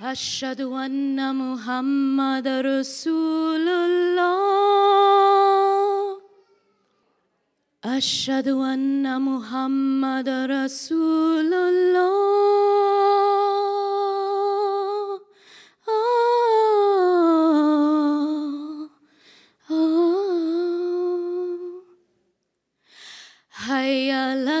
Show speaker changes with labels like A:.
A: أشهد أن محمد رسول الله أشهد أن محمد رسول الله آه آه حي على